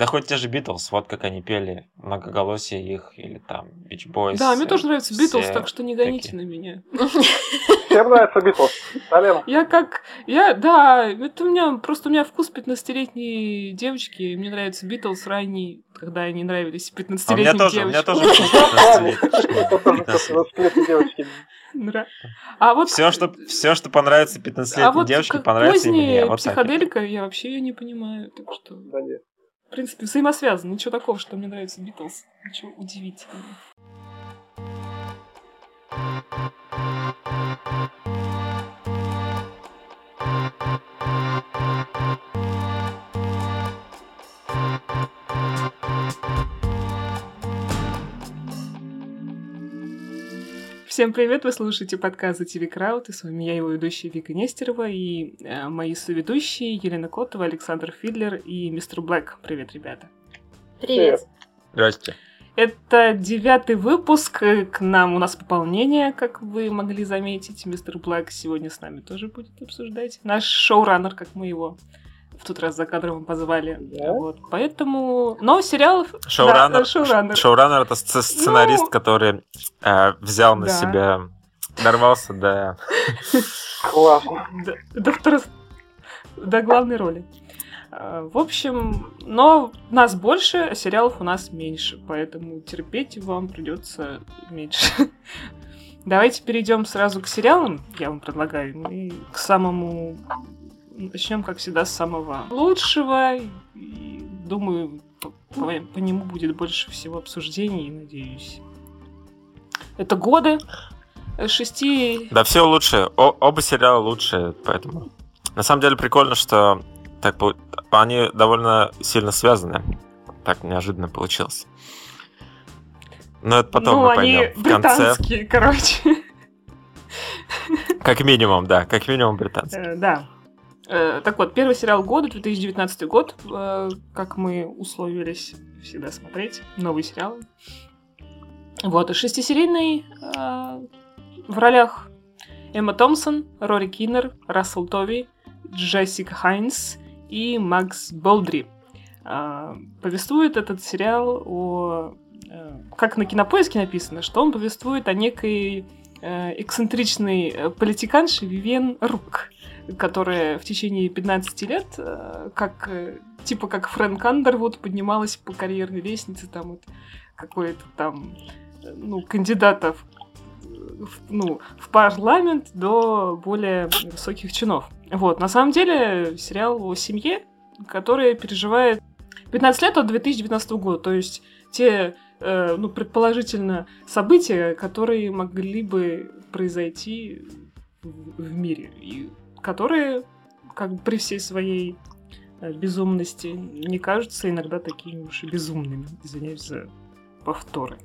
Да хоть те же Битлз, вот как они пели, многоголосие их, или там Beach Boys. Да, мне тоже нравится Битлз, так что не гоните такие. на меня. Всем нравится Битлз. Алена. Я как... Я, да, это у меня... Просто у меня вкус 15-летней девочки. Мне нравится Битлз ранний, когда они нравились А у меня 15-летним тоже, у меня девочкам. тоже тоже 15-летней девочки. А вот... Все, что, все, что понравится 15-летней а вот девочке, понравится и мне. Вот психоделика, я вообще ее не понимаю. Так что, Да нет. В принципе, взаимосвязано. Ничего такого, что мне нравится Битлз. Ничего удивительного. Всем привет, вы слушаете подкаст «ТВ Крауд», и с вами я, его ведущая Вика Нестерова, и э, мои соведущие Елена Котова, Александр Фидлер и мистер Блэк. Привет, ребята. Привет. Здрасте. Это девятый выпуск, э, к нам у нас пополнение, как вы могли заметить. Мистер Блэк сегодня с нами тоже будет обсуждать. Наш шоураннер, как мы его в тот раз за кадровым позвали. Да? Вот, поэтому... Но сериал... Шоураннер, Да, шоураннер. шоураннер это сц- сценарист, Ну, который э, взял на да. себя, дорвался до... Классно. До, до второс- до главной роли. А, В общем, но нас больше, а сериалов у нас меньше, поэтому терпеть вам придется меньше. Давайте перейдем сразу к сериалам, я вам предлагаю, и к самому... Начнем, как всегда, с самого лучшего. И, думаю, по, по- по нему будет больше всего обсуждений, надеюсь. Это годы шести Да, все лучше. О- оба сериала лучше, поэтому... На самом деле прикольно, что так они довольно сильно связаны. Так неожиданно получилось. Но это потом ну, мы они поймем. В конце, британские, короче. как минимум, да, как минимум британцы. Э, Да. Э, Так вот, первый сериал года, 2019 год, э, как мы условились всегда смотреть, новые сериалы. Вот, и шестисерийный э, в ролях Эмма Томпсон, Рори Киннер, Рассел Тови, Джессика Хайнс и Макс Болдри. Повествует этот сериал о... Как на кинопоиске написано, что он повествует о некой эксцентричной э, политиканше Вивен Рук, которая в течение 15 лет, э, как э, типа как Фрэнк Андервуд, поднималась по карьерной лестнице, там вот какой-то там, э, ну, кандидатов в, ну, в парламент до более высоких чинов. Вот, на самом деле, сериал о семье, которая переживает 15 лет от 2019 года, то есть те, э, ну, предположительно, события, которые могли бы произойти в, в мире, и которые, как бы при всей своей э, безумности, не кажутся иногда такими уж и безумными. Извиняюсь за повторы.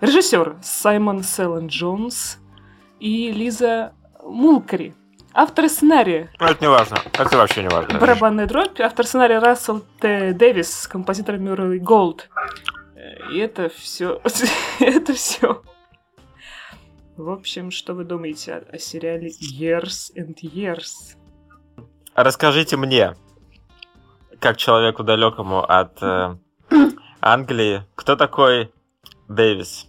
Режиссер Саймон Селлен Джонс и Лиза Мулкари. Автор сценария Ну, это не важно. Это вообще не важно. Барабанная дробь. Автор сценария Рассел Т. Дэвис, композитор Мюррей Голд. И это все. это все. В общем, что вы думаете о, о сериале Years and Years? Расскажите мне, как человеку далекому от э, Англии, кто такой Дэвис?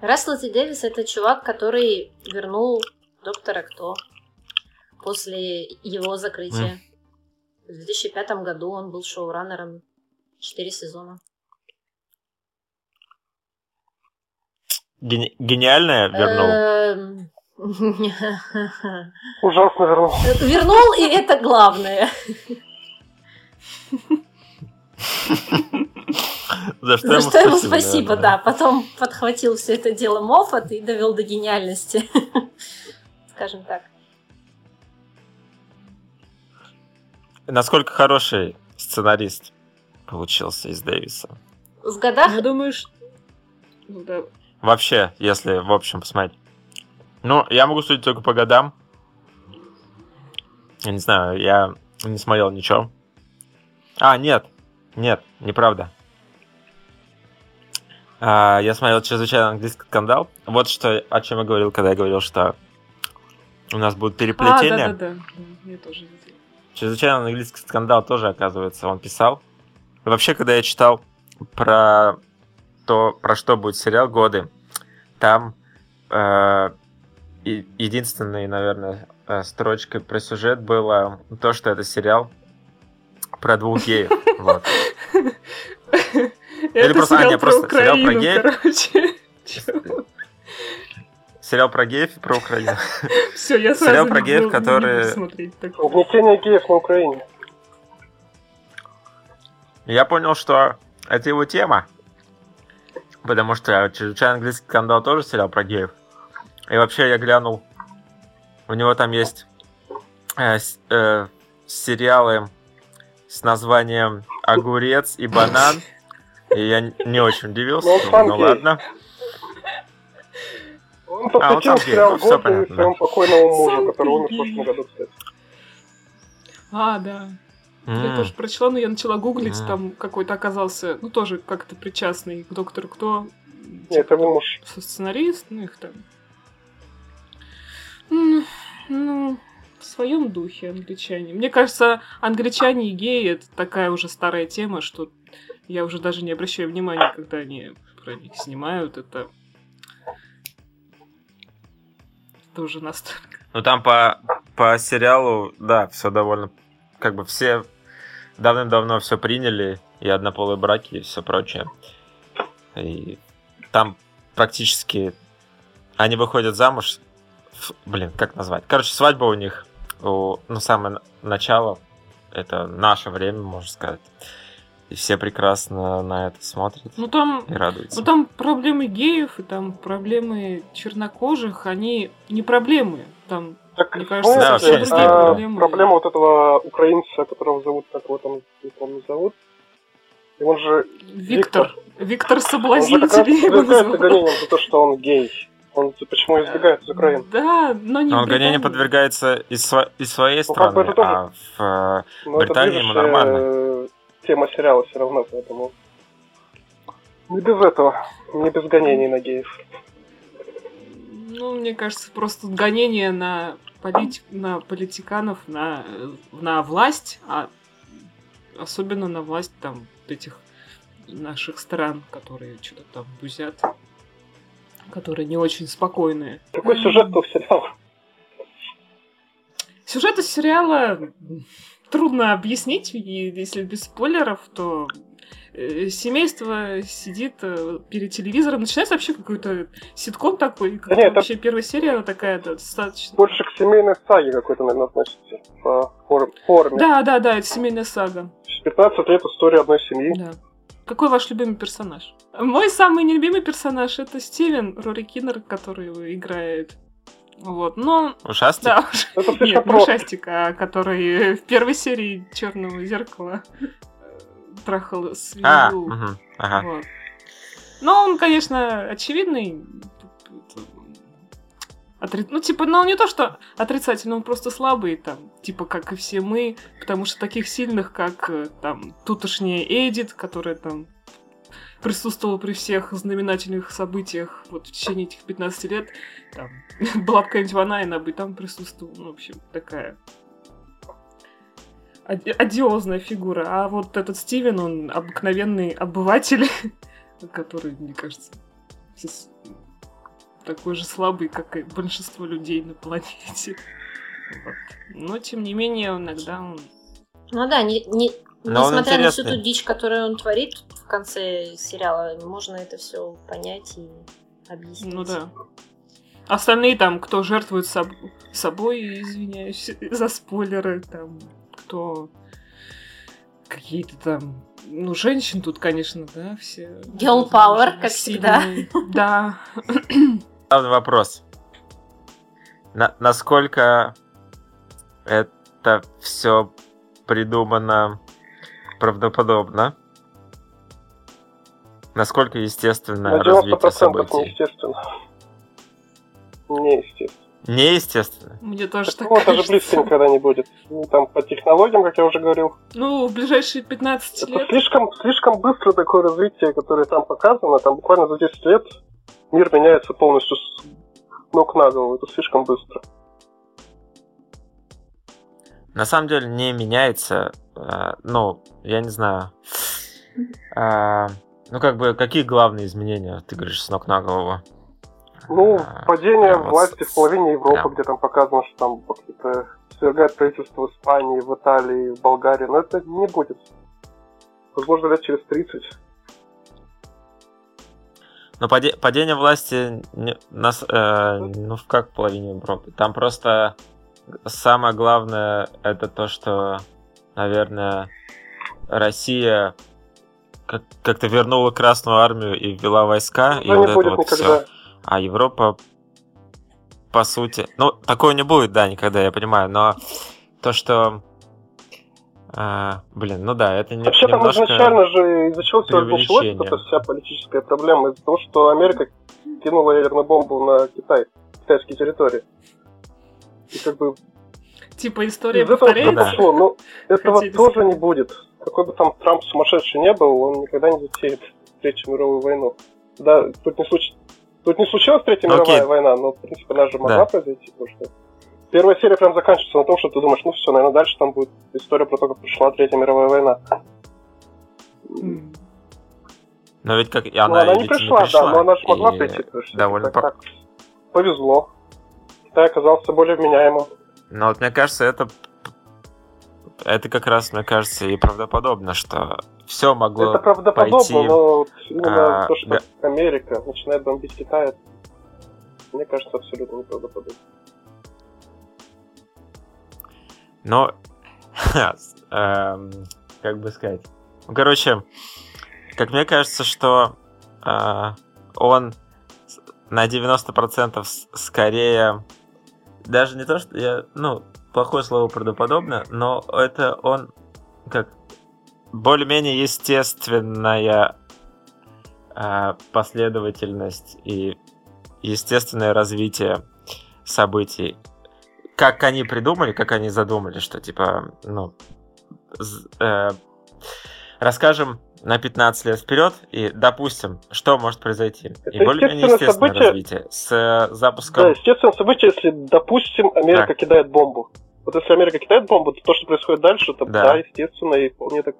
Рассел Т. Дэвис это чувак, который вернул Доктора Кто после его закрытия. В 2005 году он был шоураннером 4 сезона. Гени- гениальное вернул? Эм, Ужасно вернул. Вернул, и это главное. За что За ему что ему спасибо, спасибо, да. Потом подхватил все это дело Моффат и довел до гениальности. Скажем так. Насколько хороший сценарист получился из Дэвиса? В годах Я думаю, что... Ну, да. Вообще, если в общем посмотреть. Ну, я могу судить только по годам. Я не знаю, я не смотрел ничего. А, нет, нет, неправда. А, я смотрел чрезвычайно английский скандал. Вот что, о чем я говорил, когда я говорил, что у нас будут А, переплетения. да-да-да. Да, Я тоже видела. чрезвычайно английский скандал тоже, оказывается, он писал. Вообще, когда я читал про то, про что будет сериал «Годы», там э, единственной, наверное, э, строчкой про сюжет было то, что это сериал про двух геев. Вот. Это просто- а, сериал не, про просто сериал про геев. Сериал про геев и про Украину. Всё, я Сериал сразу про не геев, такое. Угнетение геев на Украине. Я понял, что это его тема. Потому что чрезвычайно английский скандал тоже сериал про геев. И вообще я глянул. У него там есть э, э, сериалы с названием Огурец и банан. И я не очень удивился. Ну, он сам Ну гей. ладно. Он А, он посвятил гей, сериал ну, году понятно, своему покойному мужу, Сам который умер в прошлом году, кстати. А, да. Я М, тоже прочла, но я начала гуглить, М. там какой-то оказался, ну, тоже как-то причастный к доктору Кто. Нет, это муж. сценарист, ну, их там. М, Ну, в своем духе англичане. Мне кажется, англичане и геи это такая уже старая тема, что я уже даже не обращаю внимания, когда они про них снимают. Это тоже настолько. Ну там по, по сериалу, да, все довольно, как бы все давным-давно все приняли, и однополые браки, и все прочее. И там практически они выходят замуж, блин, как назвать? Короче, свадьба у них, ну, самое начало, это наше время, можно сказать. И все прекрасно на это смотрят Ну там и радуются. Ну там проблемы геев и там проблемы чернокожих, они не проблемы. Там, Так, мне кажется, Да, вообще не а, проблемы. проблема вот этого украинца, которого зовут, как его там, не помню, зовут. И он же, Виктор. Виктор он же как раз соблазнитель его подвергается называют. гонениям за то, что он гей. Он почему избегает из Украины? Да, но не Но он гонение Британии. подвергается из, сво- из своей Ну, как бы страны, это тоже- а в, э, Но Британии ему нормально. тема сериала все равно, поэтому... Не без этого, не без гонений на геев. Ну, мне кажется, просто гонение на, полит... на политиканов, на, на власть, а особенно на власть там этих наших стран, которые что-то там бузят, которые не очень спокойные. Какой сюжет у сериала? Сюжет из сериала трудно объяснить, и если без спойлеров, то семейство сидит э, перед телевизором. Начинается вообще какой-то ситком такой. как нет, это- вообще первая серия она такая да, достаточно. Больше к семейной саге какой-то, наверное, относится по фор- форме. Да, да, да, это семейная сага. 15 лет история одной семьи. Да. Какой ваш любимый персонаж? Мой самый нелюбимый персонаж это Стивен Рори Киннер, который его играет. Вот, но Ушастик? да, уж- Это Нет, не ушастик, а который в первой серии Черного зеркала э, трахал свинью. А, мгм, ага. Вот. Но он, конечно, очевидный. Отри- Ну, типа, ну, не то, что отрицательно, он просто слабый, там, типа, как и все мы, потому что таких сильных, как, э, там, тутошняя Эдит, которая, там, присутствовала при всех знаменательных событиях вот в течение этих 15 лет, там, была бы какая-нибудь Вана, она бы там присутствовала, ну, в общем, такая одиозная фигура. А вот этот Стивен, он обыкновенный обыватель, который, мне кажется, такой же слабый, как и большинство людей на планете. Вот. Но, тем не менее, иногда он... Ну да, не, не- Но он несмотря на всю ту дичь, которую он творит в конце сериала, можно это все понять и объяснить. Ну да. Остальные там, кто жертвует соб- собой, извиняюсь за спойлеры, там, кто какие-то там, ну, женщин тут, конечно, да, все. Girl power, как сильные. Да. Главный вопрос. На- насколько это все придумано правдоподобно? Насколько естественно На развитие 90% событий? неестественно. Неестественно. Неестественно. Мне тоже так Такого даже кажется. близко никогда не будет. Ну, Там по технологиям, как я уже говорил, Ну, в ближайшие 15 это лет. слишком, слишком быстро такое развитие, которое там показано. Там буквально за 10 лет мир меняется полностью с ног на голову. Это слишком быстро. на самом деле не меняется. э, Ну, я не знаю. А, Ну, как бы, какие главные изменения, ты говоришь, с ног на голову? Ну, падение власти в половине Европы, где там показано, что там какие-то свергает правительство в Испании, в Италии, в Болгарии. Но это не будет. Возможно, лет через 30. Ну, паде- падение власти не- нас, э, ну, в как половине Европы. Там просто самое главное это то, что, наверное, Россия как- как-то вернула Красную Армию и ввела войска, и Уже вот это вот никогда. все. А Европа, по сути... Ну, такого не будет, да, никогда, я понимаю, но то, что... э, блин, ну да, это не, Вообще там изначально же из-за чего все началось, эта вся политическая проблема, из-за того, что Америка кинула ядерную бомбу на Китай, китайские территории. И как бы Типа история из этого повторяется. Да. пошло, но этого Хотели тоже сказать. не будет. Какой бы там Трамп сумасшедший не был, он никогда не затеет Третью мировую войну. Да, тут не, случ- тут не случилась Третья Ну, мировая война, но, в принципе, она же могла Да. произойти, потому что первая серия прям заканчивается на том, что ты думаешь, ну все, наверное, дальше там будет история про то, как пришла Третья мировая война. Но ведь как... и Ну, Она, она не ведь пришла, да, но она же могла и прийти. довольно так, по- так. Повезло. Китай оказался более вменяемым. Но вот мне кажется, это это как раз, мне кажется, и правдоподобно, что все могло Это правдоподобно, пойти, но именно а, то, что да. Америка начинает бомбить Китай, мне кажется, абсолютно неправдоподобно. Но, эм, как бы сказать, ну, короче, как мне кажется, что э, он на 90% с- скорее, даже не то, что я, ну, плохое слово правдоподобно, но это он как более-менее естественная э, последовательность и естественное развитие событий. Как они придумали, как они задумали, что типа, ну, э, расскажем на 15 лет вперед и допустим, что может произойти. Это и более-менее естественное естественное событие. развитие с э, запуском. Да, естественно, событие, если, допустим, Америка Так. кидает бомбу. Вот если Америка кидает бомбу, то то, что происходит дальше, это Да. да, естественно, и вполне так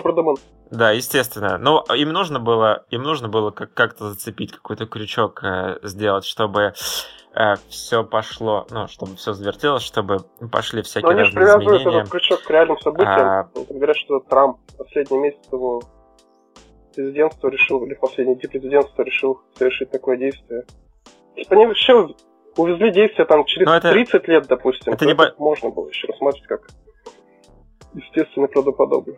продумано. Да, естественно. Но им нужно было, им нужно было как- как-то зацепить, какой-то крючок э, сделать, чтобы все пошло, ну, чтобы все завертелось, чтобы пошли Но всякие они же разные привязывают изменения. этот крючок к реальным событиям. А. Говорят, что Трамп последний месяц его президентства решил, или последний день президентства решил совершить такое действие. Типа они вообще увезли действие там через Но это- 30 лет, допустим. это то не бо- можно было еще рассматривать как естественно правдоподобно.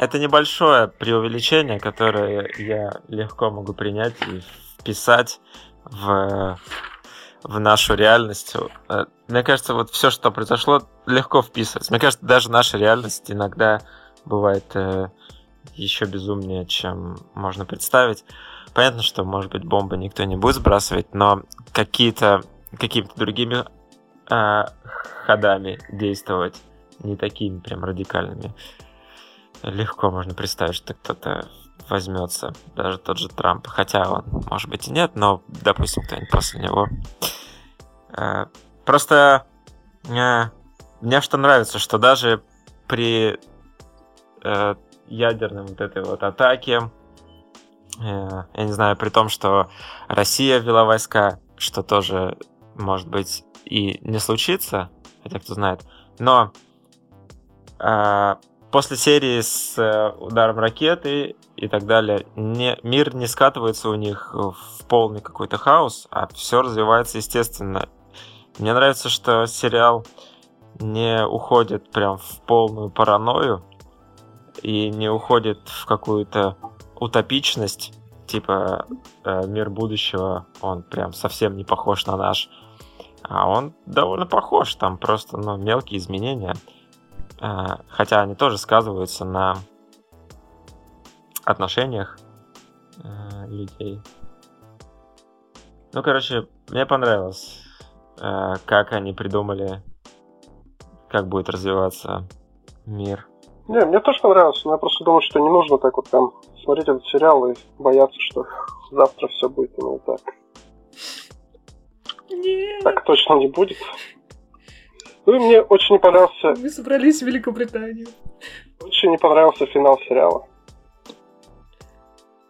Это небольшое преувеличение, которое я легко могу принять и вписать в, в нашу реальность. Э, Мне кажется, вот все, что произошло, легко вписывается. Мне кажется, даже наша реальность иногда бывает еще безумнее, чем можно представить. Понятно, что, может быть, бомбы никто не будет сбрасывать, но какие-то какими-то другими э, ходами действовать, не такими прям радикальными, легко можно представить, что кто-то возьмется, даже тот же Трамп, хотя он, может быть, и нет, но, допустим, кто-нибудь после него. Э, Просто э, мне что нравится, что даже при э, ядерной вот этой вот атаке, я не знаю, при том, что Россия ввела войска, что тоже, может быть, и не случится, хотя кто знает, но после серии с э, ударом ракеты и так далее, не, мир не скатывается у них в полный какой-то хаос, а все развивается естественно. Мне нравится, что сериал не уходит прям в полную паранойю и не уходит в какую-то утопичность, типа э, мир будущего, он прям совсем не похож на наш. А он довольно похож, там просто ну, мелкие изменения. Э, хотя они тоже сказываются на отношениях э, людей. Ну, короче, мне понравилось, э, как они придумали, как будет развиваться мир. Не, мне тоже понравилось, но я просто думаю, что не нужно так вот там смотреть этот сериал и бояться, что завтра все будет именно так. Нет. Так точно не будет. Ну и мне очень не понравился, Мы собрались в Великобританию. очень не понравился финал сериала.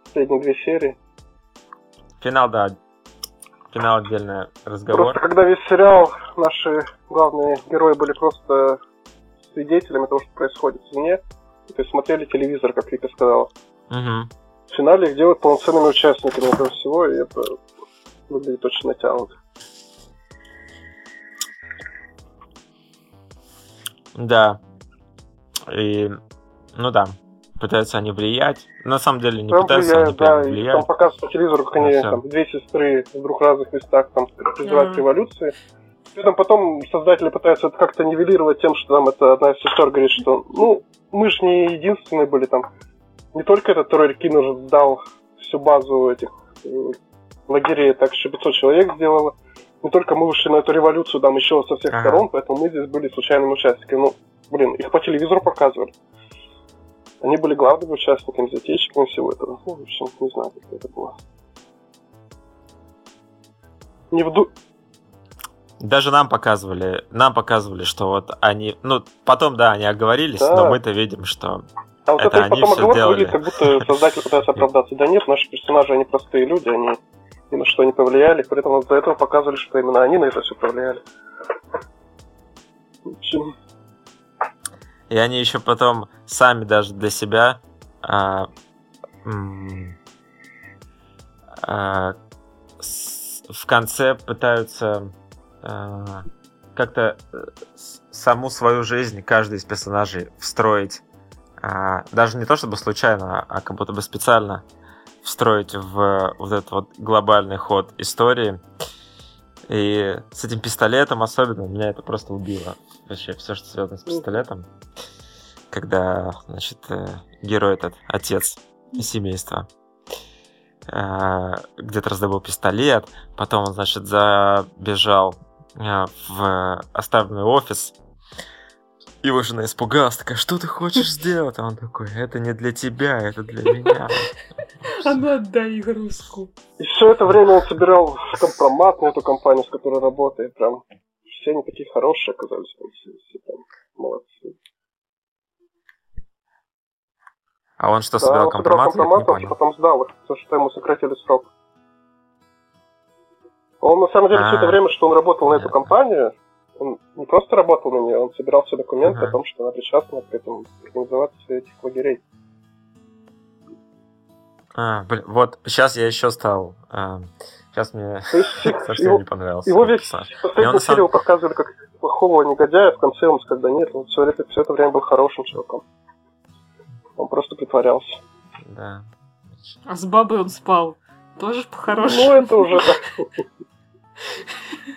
Последние две серии. Финал, да. Финал отдельный разговор. Просто когда весь сериал, наши главные герои были просто свидетелями того, что происходит извне, то есть смотрели телевизор, как Вика сказала. Мгм. В финале их делают полноценными участниками этого всего, и это выглядит очень натянуто. Да. И, ну да, пытаются они влиять. На самом деле не Там пытаются, влияет, они прям да, и там влияют. показывают по телевизору, как Ну, они всё. там две сестры в двух разных местах там призывают к Мгм. революции. При этом потом создатели пытаются это как-то нивелировать тем, что там это одна из сестер говорит, что ну, мы же не единственные были там. Не только этот Трой Киннер сдал всю базу этих э, лагерей, так еще 500 человек сделало. Не только мы вышли на эту революцию там еще со всех Ага. сторон, поэтому мы здесь были случайными участниками. Ну, блин, их по телевизору показывали. Они были главными участниками, затейщиками всего этого. Ну, в общем, не знаю, как это было. Не в ду... Даже нам показывали, нам показывали, что вот они, ну, потом, да, они оговорились, Да. но мы-то видим, что А вот Это это, они потом оговорка сделали. выглядит, как будто создатели пытаются оправдаться. Да нет, наши персонажи, они простые люди, они ни на что не повлияли. При этом до этого показывали, что именно они на это все повлияли. Общем, И они еще потом сами даже для себя а, а, с- в конце пытаются а, как-то э, саму свою жизнь каждый из персонажей встроить. а, даже не то чтобы случайно, а как будто бы специально встроить в вот этот вот глобальный ход истории. И с этим пистолетом особенно меня это просто убило. Вообще все, что связано с пистолетом. Когда, значит, э, герой этот, отец семейства, э, где-то раздобыл пистолет, потом он, значит, забежал э, в оставленный офис, его жена испугалась, такая, что ты хочешь сделать? А он такой, это не для тебя, это для меня. А ну отдай игрушку. И все это время он собирал компромат на эту компанию, с которой работает. Прям все они такие хорошие оказались. Там, все, все там молодцы. А он что, Да, собирал он собирал компромат? Не компромат, он понял. потом сдал их, потому что ему сократили срок. Он на самом деле все это А, время, что он работал на эту компанию, он не просто работал на нее, он собирал все документы Ага. о том, что она причастна к этому организации этих лагерей. А, блин, вот сейчас я еще стал. сейчас мне То есть совсем его, не понравился. его весь самом- серию показывали как плохого негодяя, в конце он сказал, да нет, он все это, все это время был хорошим чуваком. Он просто притворялся. Да. А с бабой он спал. Тоже Ну, по-хорошему. это уже так.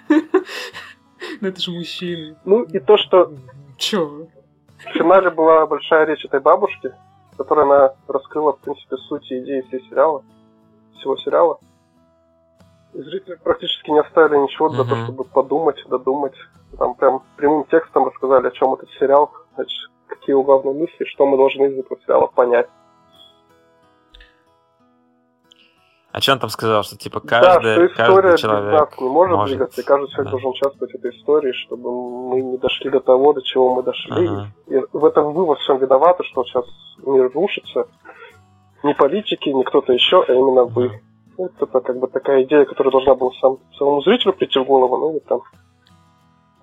Ну это же мужчины. Ну, и то, что Чё? В финале была большая речь этой бабушки, в которой она раскрыла, в принципе, суть и идеи всей сериала, всего сериала. И зрители практически не оставили ничего для того, чтобы подумать, додумать. Там прям прямым текстом рассказали, о чем этот сериал, значит, какие главные мысли, что мы должны из этого сериала понять. А что он там сказал, что типа да, каждый, что история каждый без человек может, может, двигаться, и каждый человек да. должен участвовать в этой истории, чтобы мы не дошли до того, до чего мы дошли. Ага. И в этом вы во всем виноваты, что сейчас мир рушится. Не политики, не кто-то еще, а именно вы. Вот это как бы такая идея, которая должна была сам, самому зрителю прийти в голову, ну и там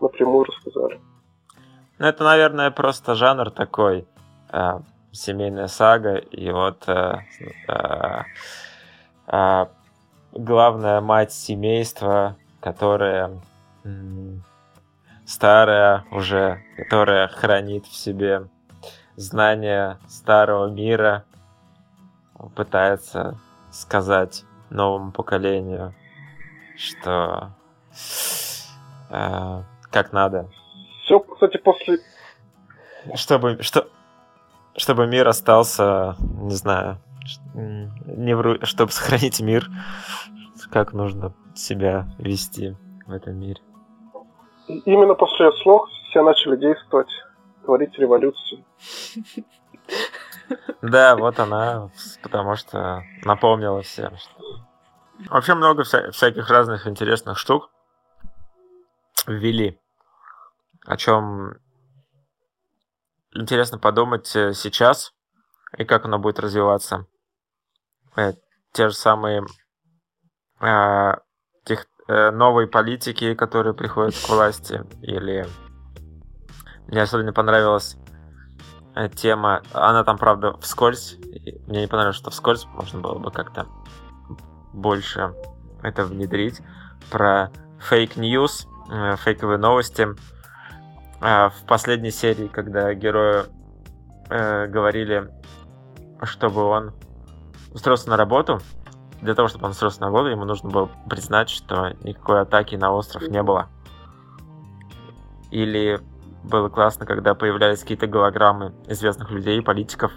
напрямую рассказали. Ну, это, наверное, просто жанр такой, э, семейная сага, и вот э, э, э, главная мать семейства, которая старая уже, которая хранит в себе знания старого мира, пытается сказать новому поколению, что э, как надо. Все, кстати, после чтобы, что, чтобы мир остался, не знаю, не вру, чтобы сохранить мир, как нужно себя вести в этом мире. именно после ее слов все начали действовать, творить революцию. Да, вот она, потому что напомнила всем. Вообще много вся- всяких разных интересных штук ввели о чем интересно подумать э, сейчас и как оно будет развиваться. Э, те же самые э, тех, э, новые политики, которые приходят к власти, или мне особенно понравилась э, тема, она там, правда, вскользь, мне не понравилось, что вскользь можно было бы как-то больше это внедрить, про fake news, фейковые новости. Э, в последней серии, когда герою э, говорили, чтобы он устроился на работу, для того, чтобы он устроился на работу, ему нужно было признать, что никакой атаки на остров не было. Или было классно, когда появлялись какие-то голограммы известных людей, политиков,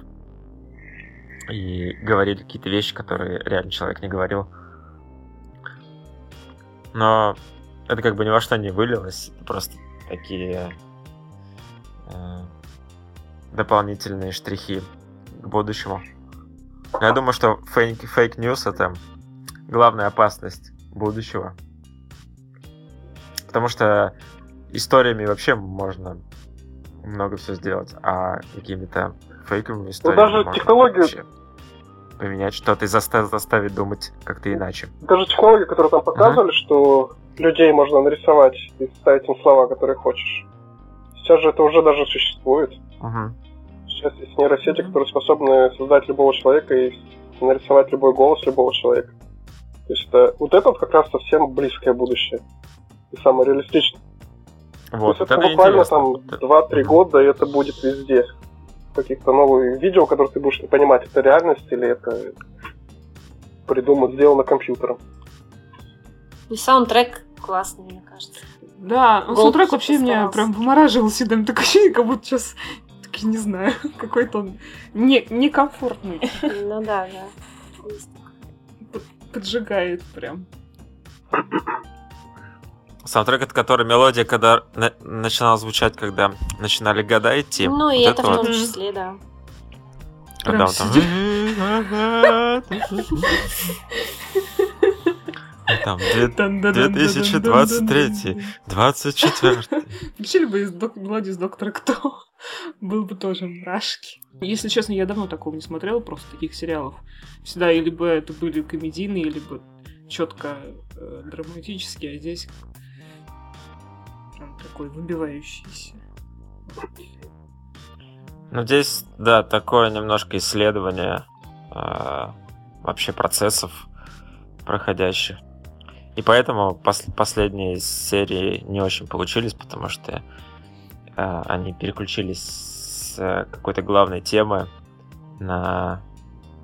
и говорили какие-то вещи, которые реально человек не говорил. Но это как бы ни во что не вылилось, просто такие э, дополнительные штрихи будущему. Я думаю, что fake, fake news это главная опасность будущего. Потому что историями вообще можно много все сделать, а какими-то фейковыми историями ну, даже можно технологию... поменять что-то и заставить, заставить думать как-то иначе. Даже технологии, которые там показывали, ага. что людей можно нарисовать и ставить им слова, которые хочешь. Сейчас же это уже даже существует. Ага. Сейчас есть нейросети, которые способны создать любого человека и нарисовать любой голос любого человека. То есть это, вот это вот как раз совсем близкое будущее. И самое реалистичное. Вот, То есть это, это буквально там 2-3 года, и это будет везде. Каких-то новые видео, которые ты будешь не понимать, это реальность или это придумано, сделано компьютером. И саундтрек классный, мне кажется. Да, ну, саундтрек вообще меня прям вымораживал всегда. Такое ощущение, как будто сейчас таки не знаю, какой-то он не, некомфортный. Ну да, да. Поджигает прям. Саундтрек, от который мелодия, когда на- начинала звучать, когда начинали года идти. Ну и это, это в том вот... числе, да. Когда он там... Там 2023, 24. Включили бы мелодию из Доктора Кто. Был бы тоже мрашки. Если честно, я давно такого не смотрела, просто таких сериалов. Всегда либо это были комедийные, либо четко э, драматические, а здесь прям такой выбивающийся. Ну, здесь, да, такое немножко исследование э, вообще процессов проходящих. И поэтому пос- последние серии не очень получились, потому что они переключились с э, какой-то главной темы на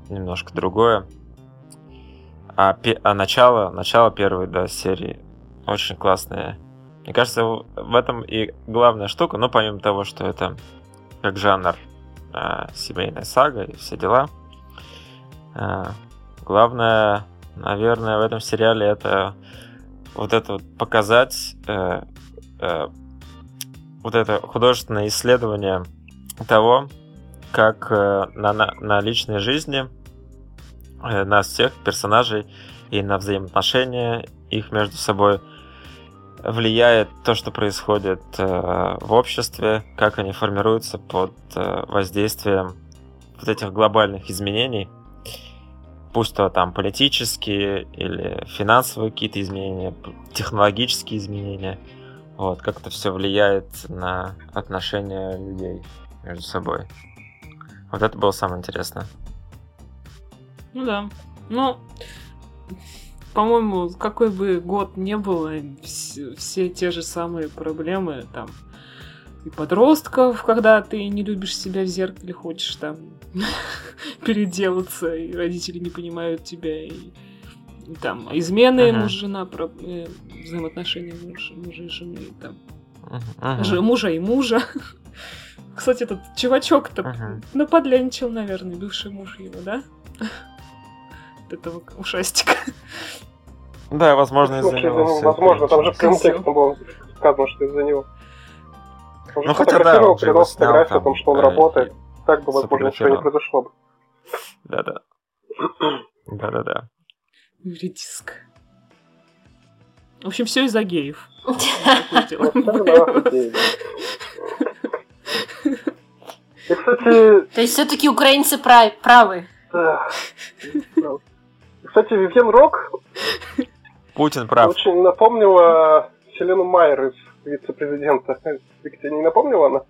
немножко другое. А, а начало, начало первой да, серии очень классное. Мне кажется, в этом и главная штука, ну, помимо того, что это как жанр э, семейная сага и все дела, э, главное наверное, в этом сериале это вот это вот показать э, э, вот это художественное исследование того, как э, на, на, на личной жизни э, нас всех персонажей и на взаимоотношения их между собой влияет то, что происходит э, в обществе, как они формируются под воздействием вот этих глобальных изменений пусть то там политические или финансовые какие-то изменения, технологические изменения. Вот, как это все влияет на отношения людей между собой. Вот это было самое интересное. Ну да. Ну, по-моему, какой бы год не был, все, все те же самые проблемы, там, и подростков, когда ты не любишь себя в зеркале, хочешь там переделаться, и родители не понимают тебя, и, там измены uh-huh. муж-жена, про, э, взаимоотношения муж, мужа и жены, там, uh-huh. мужа и мужа. Кстати, этот чувачок-то uh-huh. наподлянчил, наверное, бывший муж его, да? этого ушастика. Да, возможно, из-за него. Возможно, там же прям текстом было сказано, что из-за него. Он ну, хотя да, он переносил фотографию о том, что он э, работает. Так бы, возможно, ничего не произошло бы. Да-да. Да-да-да. Редиск. В общем, все из-за геев. И, кстати, То есть все-таки украинцы прав- правы. Кстати, Вивьен Рок Путин прав. очень напомнила Селену Майер из вице-президента. Тебе не напомнила она?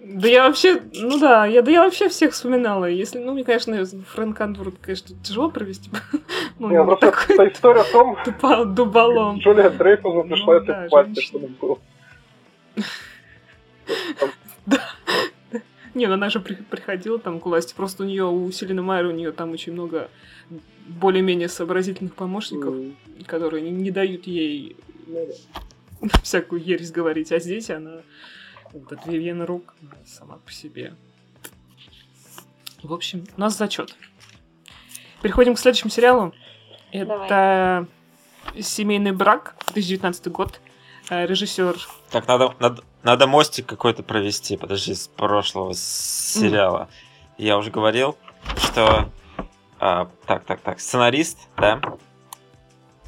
Да я вообще, ну да, я, да я вообще всех вспоминала. Если, ну, мне, конечно, Фрэнк Андвуд, конечно, тяжело провести. Ну, Не, просто такой история о том, тупо- дуболом. Джулия Дрейфусу Ну пришлось да, женщина. чтобы было. Не, ну она же при- приходила там к власти. Просто у нее, у Селины Майер, у нее там очень много более-менее сообразительных помощников, которые не, не дают ей ну да. всякую ересь говорить. А здесь она, вот эта Вивьен Рук, сама по себе. В общем, у нас зачет. Переходим к следующему сериалу. Это «Семейный брак», 2019 год. Э, Режиссер Так, надо, надо, надо мостик какой-то провести, подожди, с прошлого сериала. Я уже говорил, что... а, так, так, так, сценарист, да?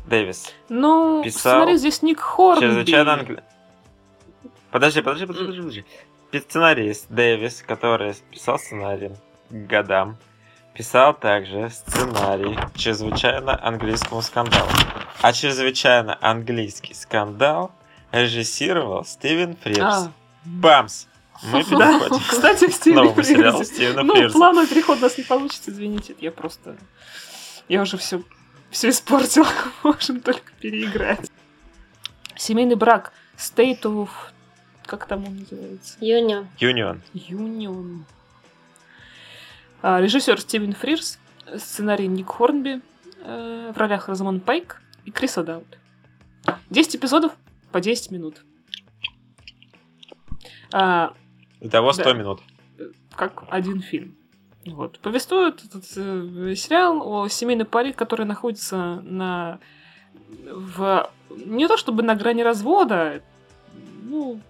Дэвис. Ну, Писал смотри, здесь Ник Хорнби. Чрезвычайно. Подожди, подожди, подожди, подожди. Сценарист Дэвис, который писал сценарий годам, писал также сценарий чрезвычайно английскому скандалу. А чрезвычайно английский скандал режиссировал Стивен Фрирс. А, Бамс! Мы да. переходим Кстати, к Стивен новому сериалу Фрирзе. Ну, Фрирза. плановый переход у нас не получится, извините. Я просто... Я уже все все испортила. Можем только переиграть. Семейный брак. State of... Как там он называется? Юнион. Юнион. Юнион. А, режиссер Стивен Фрирс. Сценарий Ник Хорнби. э, в ролях Розамон Пайк и Криса Даут. 10 эпизодов по 10 минут. А, Итого 100 Да. минут. как один фильм. Вот. Повествует этот э, сериал о семейной паре, которая находится на в не то чтобы на грани развода, ну,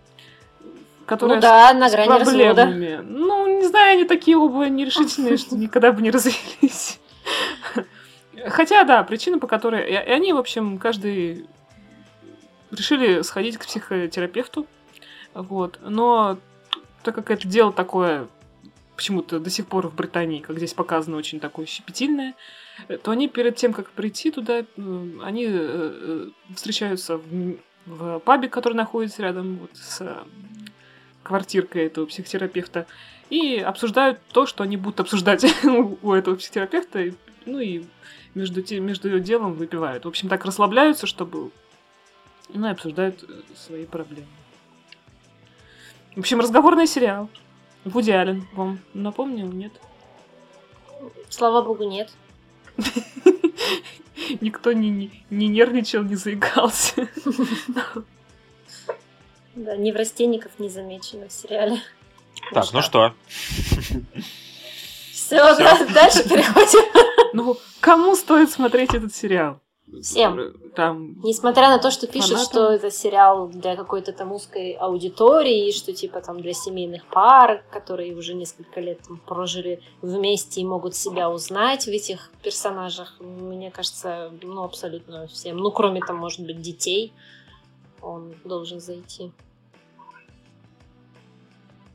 которая Ну да, на грани развода. проблемами. Ну, не знаю, они такие оба нерешительные, что никогда бы не развелись. Хотя, да, причина, по которой... И они, в общем, каждый решили сходить к психотерапевту. Вот. Но так как это дело такое почему-то до сих пор в Британии, как здесь показано, очень такое щепетильное, то они перед тем, как прийти туда, э, они э, э, встречаются в, в пабе, который находится рядом вот с квартиркой этого психотерапевта, и обсуждают то, что они будут обсуждать у этого психотерапевта, ну и между, тем, между делом выпивают. В общем, так расслабляются, чтобы... Ну и обсуждают э, свои проблемы. В общем, разговорный сериал. Вуди Аллен вам напомнил, нет? Слава богу, нет. Никто не, не, не нервничал, не заикался. Да, неврастенников не замечено в сериале. Так, ну что? Все, да, дальше переходим. Ну, кому стоит смотреть этот сериал? Всем. Там... Несмотря на то, что пишут, Фанатам. что это сериал для какой-то там узкой аудитории, что типа там для семейных пар, которые уже несколько лет там прожили вместе и могут себя узнать в этих персонажах, мне кажется, ну абсолютно всем. Ну, кроме там, может быть, детей, он должен зайти.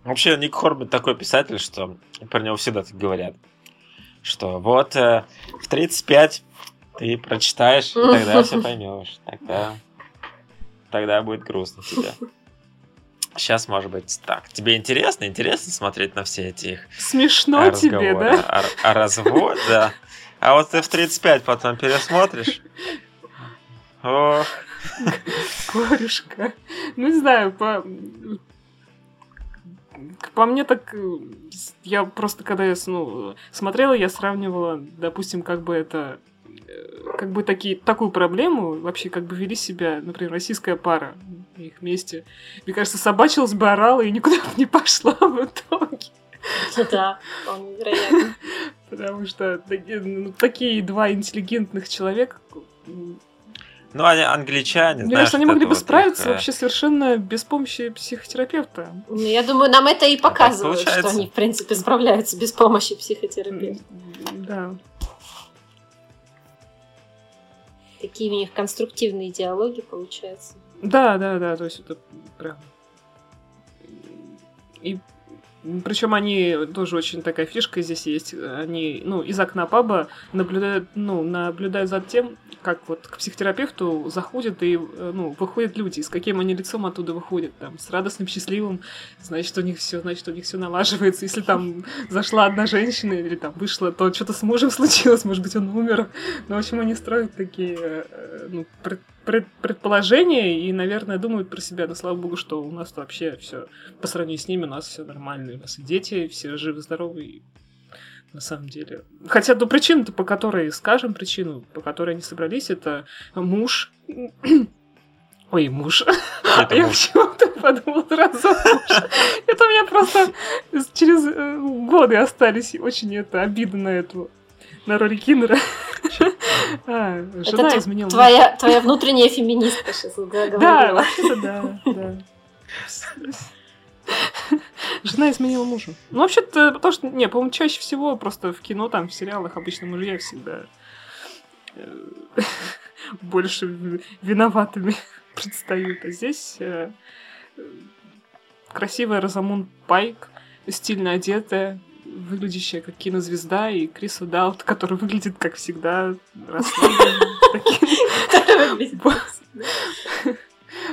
Вообще, Ник Хорбит такой писатель, что про него всегда так говорят. Что вот э, в 35 ты прочитаешь, и тогда все поймешь. Тогда, тогда будет грустно тебе. Сейчас, может быть, так. Тебе интересно? Интересно смотреть на все эти их Смешно тебе, да? о, о разводе, да. А вот ты в 35 потом пересмотришь. Ох, Корюшка. Ну, не знаю, по... По мне так... э, Я просто, когда я ну, смотрела, я сравнивала, допустим, как бы это... э, Как бы такие, такую проблему вообще как бы вели себя, например, российская пара, их вместе. Мне кажется, собачилась бы, орала и никуда бы не пошла в итоге. Да, вполне вероятно. Потому что ну, такие два интеллигентных человека, ну они англичане, мне знаешь, кажется, они могли бы их, справиться э, вообще совершенно без помощи психотерапевта. Ну, я думаю, нам это и показывают, что они, в принципе, справляются без помощи психотерапевта. Да. Такие у них конструктивные диалоги получаются. Да, да, да, то есть это прям... И причем они тоже очень такая фишка здесь есть. Они, ну, из окна паба наблюдают, ну, наблюдают за тем, как вот к психотерапевту заходят и, э, ну, выходят люди, с каким они лицом оттуда выходят, там, с радостным, счастливым, значит, у них все, значит, у них все налаживается. Если там зашла одна женщина или там вышла, то что-то с мужем случилось, может быть, он умер. Ну, в общем, они строят такие, э, ну, пред, предположения и, наверное, думают про себя. Но слава богу, что у нас вообще все по сравнению с ними у нас все нормально. У нас и дети, все живы-здоровы. На самом деле. Хотя, ну, причина-то, по которой, скажем причину, по которой они собрались, это муж. Ой, муж. Это Я почему-то подумала сразу муж. Это у меня просто через э, годы остались очень это обида на эту на роли Киннера. А, жена Это изменила. Твоя, твоя внутренняя феминистка сейчас говорила. Да, вообще-то да, да. Жена изменила мужу. Ну, вообще-то, потому что, не, по-моему, чаще всего просто в кино, там, в сериалах обычно мужья всегда э, больше виноватыми предстают. А здесь э, красивая Розамунд Пайк, стильно одетая, выглядящая как кинозвезда, и Крис Удаут, который выглядит, как всегда,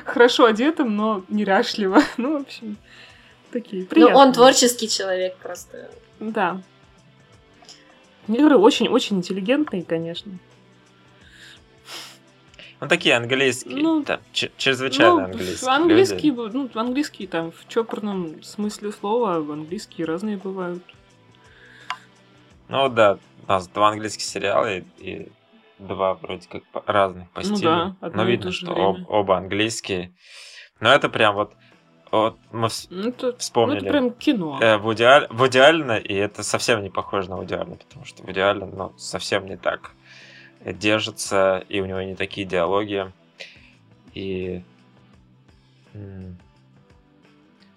Хорошо одетым, но неряшливо. Ну, в общем, такие приятные. Ну, он творческий человек просто. Да. Я говорю, очень-очень интеллигентный, конечно. Ну, такие английские, ну, там, чрезвычайно ну, английские. Английские, люди. ну, английские там в чопорном смысле слова, английские разные бывают. Ну да, у нас два английских сериала и, и два вроде как разных по ну стилю. Да, Но видно, что об, оба английские. Но это прям вот вот мы ну, это, вспомнили. Ну, это прям кино. Э, в, идеаль, в идеально, и это совсем не похоже на идеально, потому что в идеально, ну, совсем не так держится, и у него не такие диалоги. И... Ну,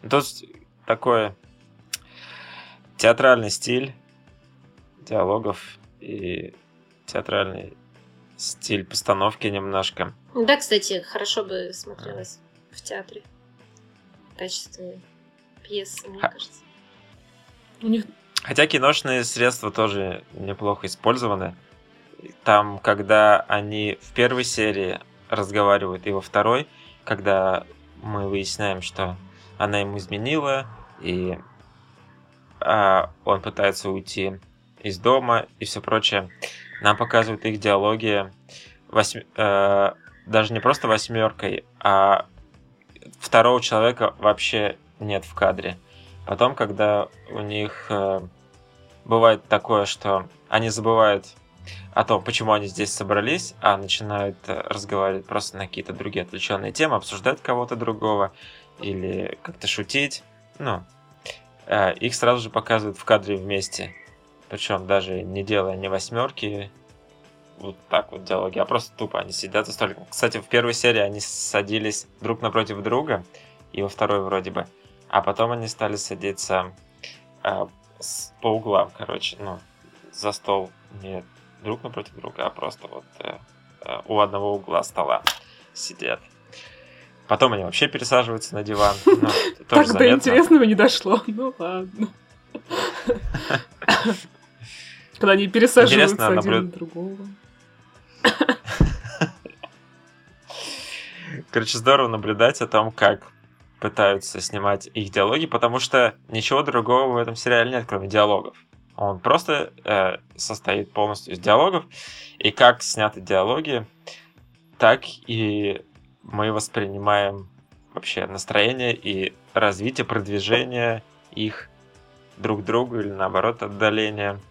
тут такой театральный стиль, диалогов и театральный стиль постановки немножко. Да, кстати, хорошо бы смотрелось в театре в качестве пьесы, мне Х... кажется. У них... Хотя киношные средства тоже неплохо использованы. Там, когда они в первой серии разговаривают, и во второй, когда мы выясняем, что она ему изменила, и а, он пытается уйти из дома и все прочее. Нам показывают их диалоги восьм... э, даже не просто восьмеркой, а второго человека вообще нет в кадре. Потом, когда у них э, бывает такое, что они забывают о том, почему они здесь собрались, а начинают э, разговаривать просто на какие-то другие отвлеченные темы, обсуждать кого-то другого или как-то шутить. Ну, э, их сразу же показывают в кадре вместе. Причем даже не делая ни восьмерки, вот так вот диалоги, а просто тупо они сидят за столиком. Кстати, в первой серии они садились друг напротив друга, и во второй вроде бы. А потом они стали садиться э, с, по углам, короче, ну, за стол не друг напротив друга, а просто вот э, э, у одного угла стола сидят. Потом они вообще пересаживаются на диван. Ну, так до интересного не дошло. Ну ладно. Когда они пересаживаются Интересно, один наблюд... на другого. Короче, здорово наблюдать о том, как пытаются снимать их диалоги, потому что ничего другого в этом сериале нет, кроме диалогов. Он просто э, состоит полностью из диалогов, и как сняты диалоги, так и мы воспринимаем вообще настроение и развитие, продвижение их друг к другу или наоборот отдаление.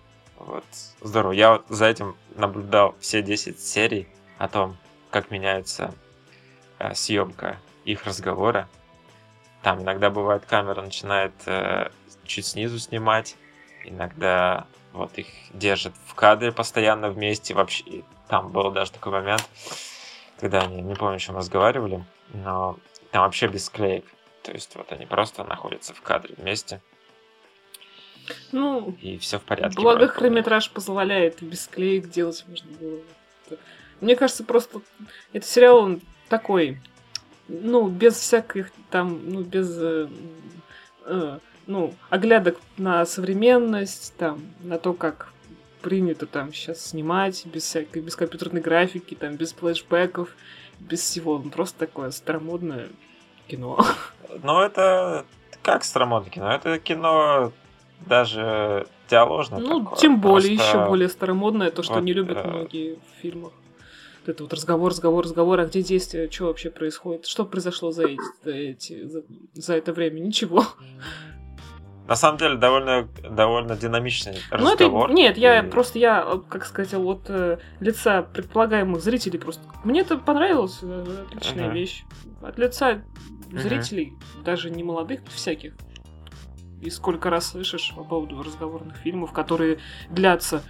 Вот. Здорово. Я вот за этим наблюдал все 10 серий о том, как меняется э, съемка их разговора. Там иногда бывает камера начинает э, чуть снизу снимать, иногда вот их держат в кадре постоянно вместе. Вообще, там был даже такой момент, когда они, не помню, о чем разговаривали, но там вообще без склеек. То есть вот они просто находятся в кадре вместе. Ну, и все в порядке. Благо, хронометраж позволяет без клеек делать можно было. мне кажется, просто этот сериал он такой, ну, без всяких там, ну, без, э, э, ну, оглядок на современность, там, на то, как принято там сейчас снимать, без всякой, без компьютерной графики, там, без флешбеков, без всего. Ну, просто такое старомодное кино. Ну, это как старомодное кино? Это кино даже диаложное. Ну, такое, тем более, просто- еще более старомодное, то, что вот, не любят э, многие в фильмах. Вот это вот разговор, разговор, разговор, а где действие, что вообще происходит, что произошло за, эти, за, эти- за, за это время, ничего. На самом деле, довольно, довольно динамичный Ну, это, разговор. нет, я И- просто, я, э, как сказать, от э, лица предполагаемых зрителей просто, мне это понравилось, э, отличная Мгм. вещь. От лица Мгм. зрителей, даже не молодых, всяких. И сколько раз слышишь по поводу разговорных фильмов, которые длятся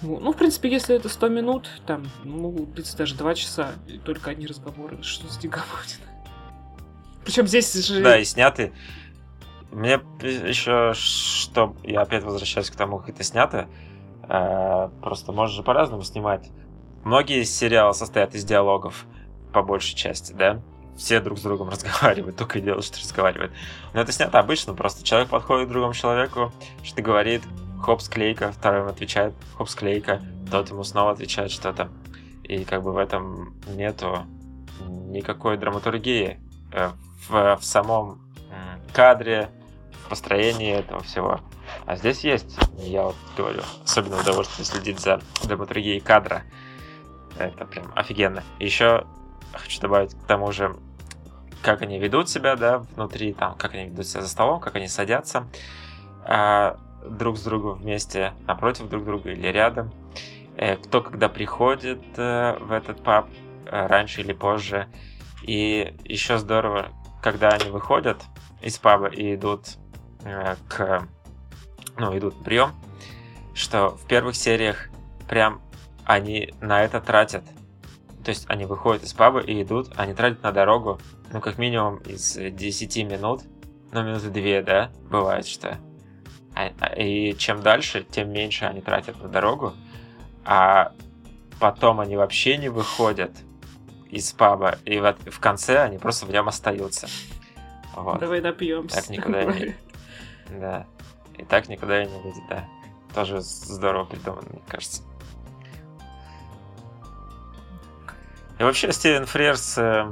ну, ну, в принципе, если это 100 минут, там, ну, могут длиться даже 2 часа, и только одни разговоры, что с будет. Причем здесь же... Да, и сняты. Мне еще что... Я опять возвращаюсь к тому, как это снято. Э, Просто можно же по-разному снимать. Многие сериалы состоят из диалогов, по большей части, да? Все друг с другом разговаривают, только и делают, что разговаривают. Но это снято обычно, просто человек подходит к другому человеку, что-то говорит, хоп, склейка, второй ему отвечает, хоп, склейка, тот ему снова отвечает что-то. И как бы в этом нету никакой драматургии э, в, в самом кадре, в построении этого всего. А здесь есть, я вот говорю, особенно удовольствие следить за драматургией кадра. Это прям офигенно. Еще хочу добавить к тому же, как они ведут себя, да, внутри, там, как они ведут себя за столом, как они садятся а, друг с другом вместе, напротив друг друга или рядом. Э, кто когда приходит э, в этот паб, э, раньше или позже. И еще здорово, когда они выходят из паба и идут э, к... Ну, идут на прием, что в первых сериях прям они на это тратят. То есть они выходят из паба и идут, они тратят на дорогу, ну, как минимум из 10 минут, ну, минуты две, да, бывает, что. А- а- И чем дальше, тем меньше они тратят на дорогу, а потом они вообще не выходят из паба, и в конце они просто в нем остаются. Вот. Давай напьемся. Так никуда не- Да. И так никуда и не выйдет, да. Тоже здорово придумано, мне кажется. И вообще Стивен Фрирс э,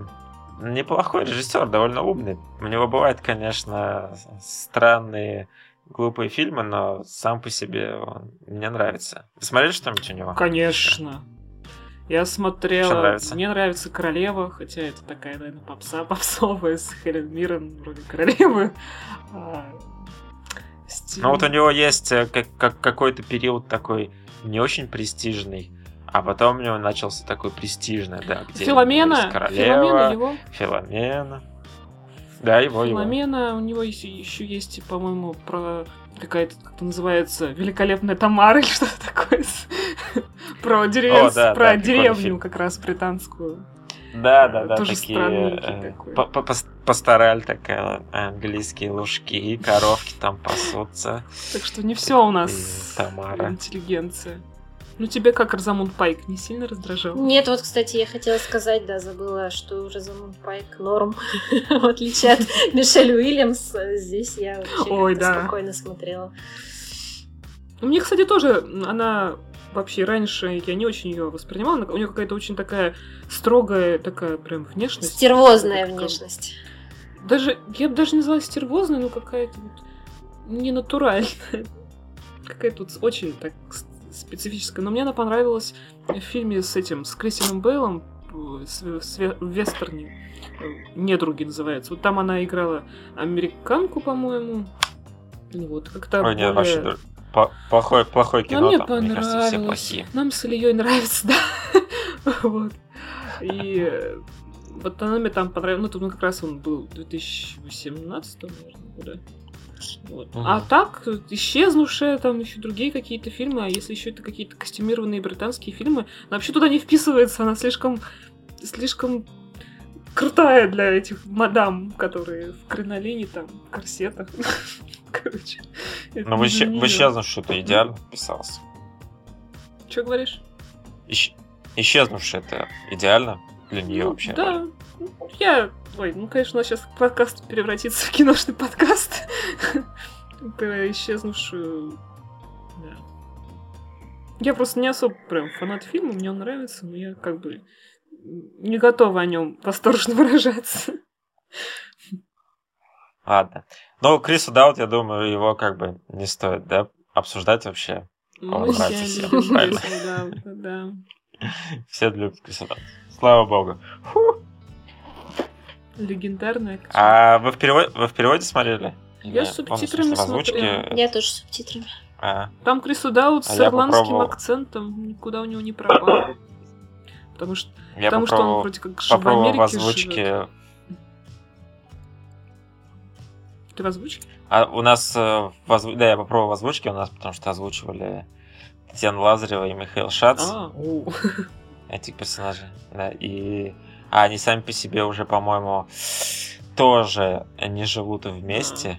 неплохой режиссер, довольно умный. У него бывают, конечно, странные, глупые фильмы, но сам по себе он мне нравится. Вы смотрели что-нибудь у него? Конечно. Я Что смотрела... нравится? Мне нравится Королева, хотя это такая, наверное, попса, попсовая с Хелен Миррен, вроде Королевы. А, Стив- Ну вот у него есть э, как, как какой-то период такой не очень престижный, а потом у него начался такой престижный, да, где Филомена. королева, Филомена его. Филомена. Да, его, его. Филомена, у него еще есть, по-моему, про какая-то, как это называется, великолепная Тамара или что-то такое. Про деревню, О, да, про да, деревню как раз британскую. Да, да, да, Тоже такие э, пастораль такая, английские лужки, коровки там пасутся. Так что не все у нас Тамара. интеллигенция. Ну тебе как Розамунд Пайк не сильно раздражал? Нет, вот, кстати, я хотела сказать, да, забыла, что уже Замунд Пайк норм, в отличие от Мишель Уильямс. Здесь я вообще Ой, да. спокойно смотрела. Ну, Мне, кстати, тоже она вообще раньше я не очень ее воспринимала. У нее какая-то очень такая строгая такая прям внешность. Стервозная Такая- внешность. Даже, я бы даже не назвала стервозной, но какая-то вот ненатуральная. Какая-то вот очень так специфическая. Но мне она понравилась в фильме с этим, с Кристианом Бейлом, в вестерне. э, «Недруги» называется. Вот там она играла американку, по-моему. Вот, как-то Ой, нет, более- вообще дур- по- плохое, плохое кино мне там, мне кажется, все понравилось. плохие. Нам с Ильей нравится, да. Вот. И э, вот она мне там понравилась. Ну, тут ну, как раз он был 2018, наверное, года. Вот. А так, исчезнувшие там еще другие какие-то фильмы, а если еще это какие-то костюмированные британские фильмы, она вообще туда не вписывается, она слишком, слишком крутая для этих мадам, которые в кринолине, там, в корсетах. Короче. это Но в не для исче- в неё. исчезнувшую-то идеально вписался. Чё говоришь? Исчезнувший это идеально для нее Ну, вообще. Да. Я... Ой, ну, конечно, у нас сейчас подкаст превратится в киношный подкаст. Про исчезнувшую... Да. Я просто не особо прям фанат фильма, мне он нравится, но я как бы не готова о нем восторженно выражаться. Ладно. Ну, Криса Даут, я думаю, его как бы не стоит, да, обсуждать вообще. Ну, Он нравится всем, правильно? Криса Даута, да. Все любят Криса Даута. Слава богу. Легендарная. А вы в переводе, вы в переводе смотрели? Я Или с субтитрами озвучке? смотрела. Я тоже с субтитрами. А, Там Крису Даут А с ирландским попробовал. акцентом никуда у него не пропал. Потому что, я потому что он вроде как же в попробовал в Америке живет. озвучке. Ты в озвучке? А у нас э, в озву- да, я попробовал в озвучке у нас, потому что озвучивали Татьяна Лазарева и Михаил Шац, А, о. этих персонажей. Да, и а они сами по себе уже, по-моему, тоже не живут вместе.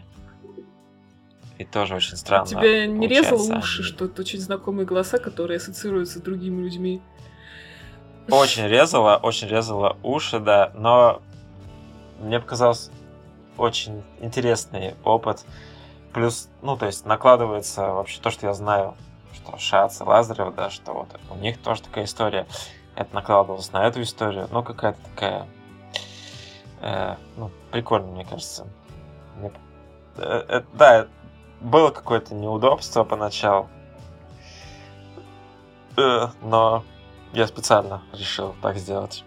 И тоже очень странно. Тебя не резало уши, что это очень знакомые голоса, которые ассоциируются с другими людьми. Очень резало, очень резало уши, да, но мне показалось очень интересный опыт. Плюс, ну, то есть накладывается вообще то, что я знаю, что Шац и Лазарев, да, что вот у них тоже такая история. Это накладывалось на эту историю. Ну, какая-то такая, э, ну, прикольно, мне кажется. Мне- э, э, да, было какое-то неудобство поначалу. Э, но я специально решил так сделать.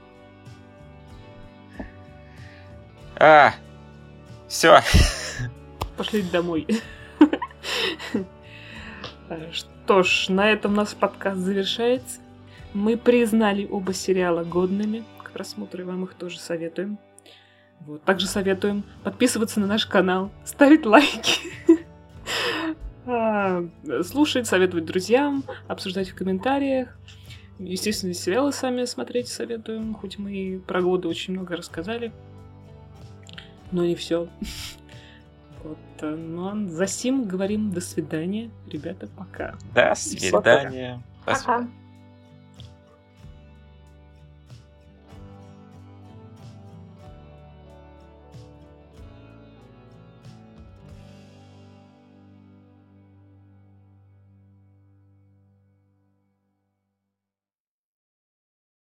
А, все. Пошли домой. Э, Что ж, на этом наш подкаст завершается. Мы признали оба сериала годными к просмотру, и вам их тоже советуем. Вот. Также советуем подписываться на наш канал, ставить лайки, а, слушать, советовать друзьям, обсуждать в комментариях. Естественно, сериалы сами смотреть советуем, хоть мы и про годы очень много рассказали. Но не все. Вот, ну, а за сим говорим до свидания, ребята, пока. До свидания. До свидания. Пока.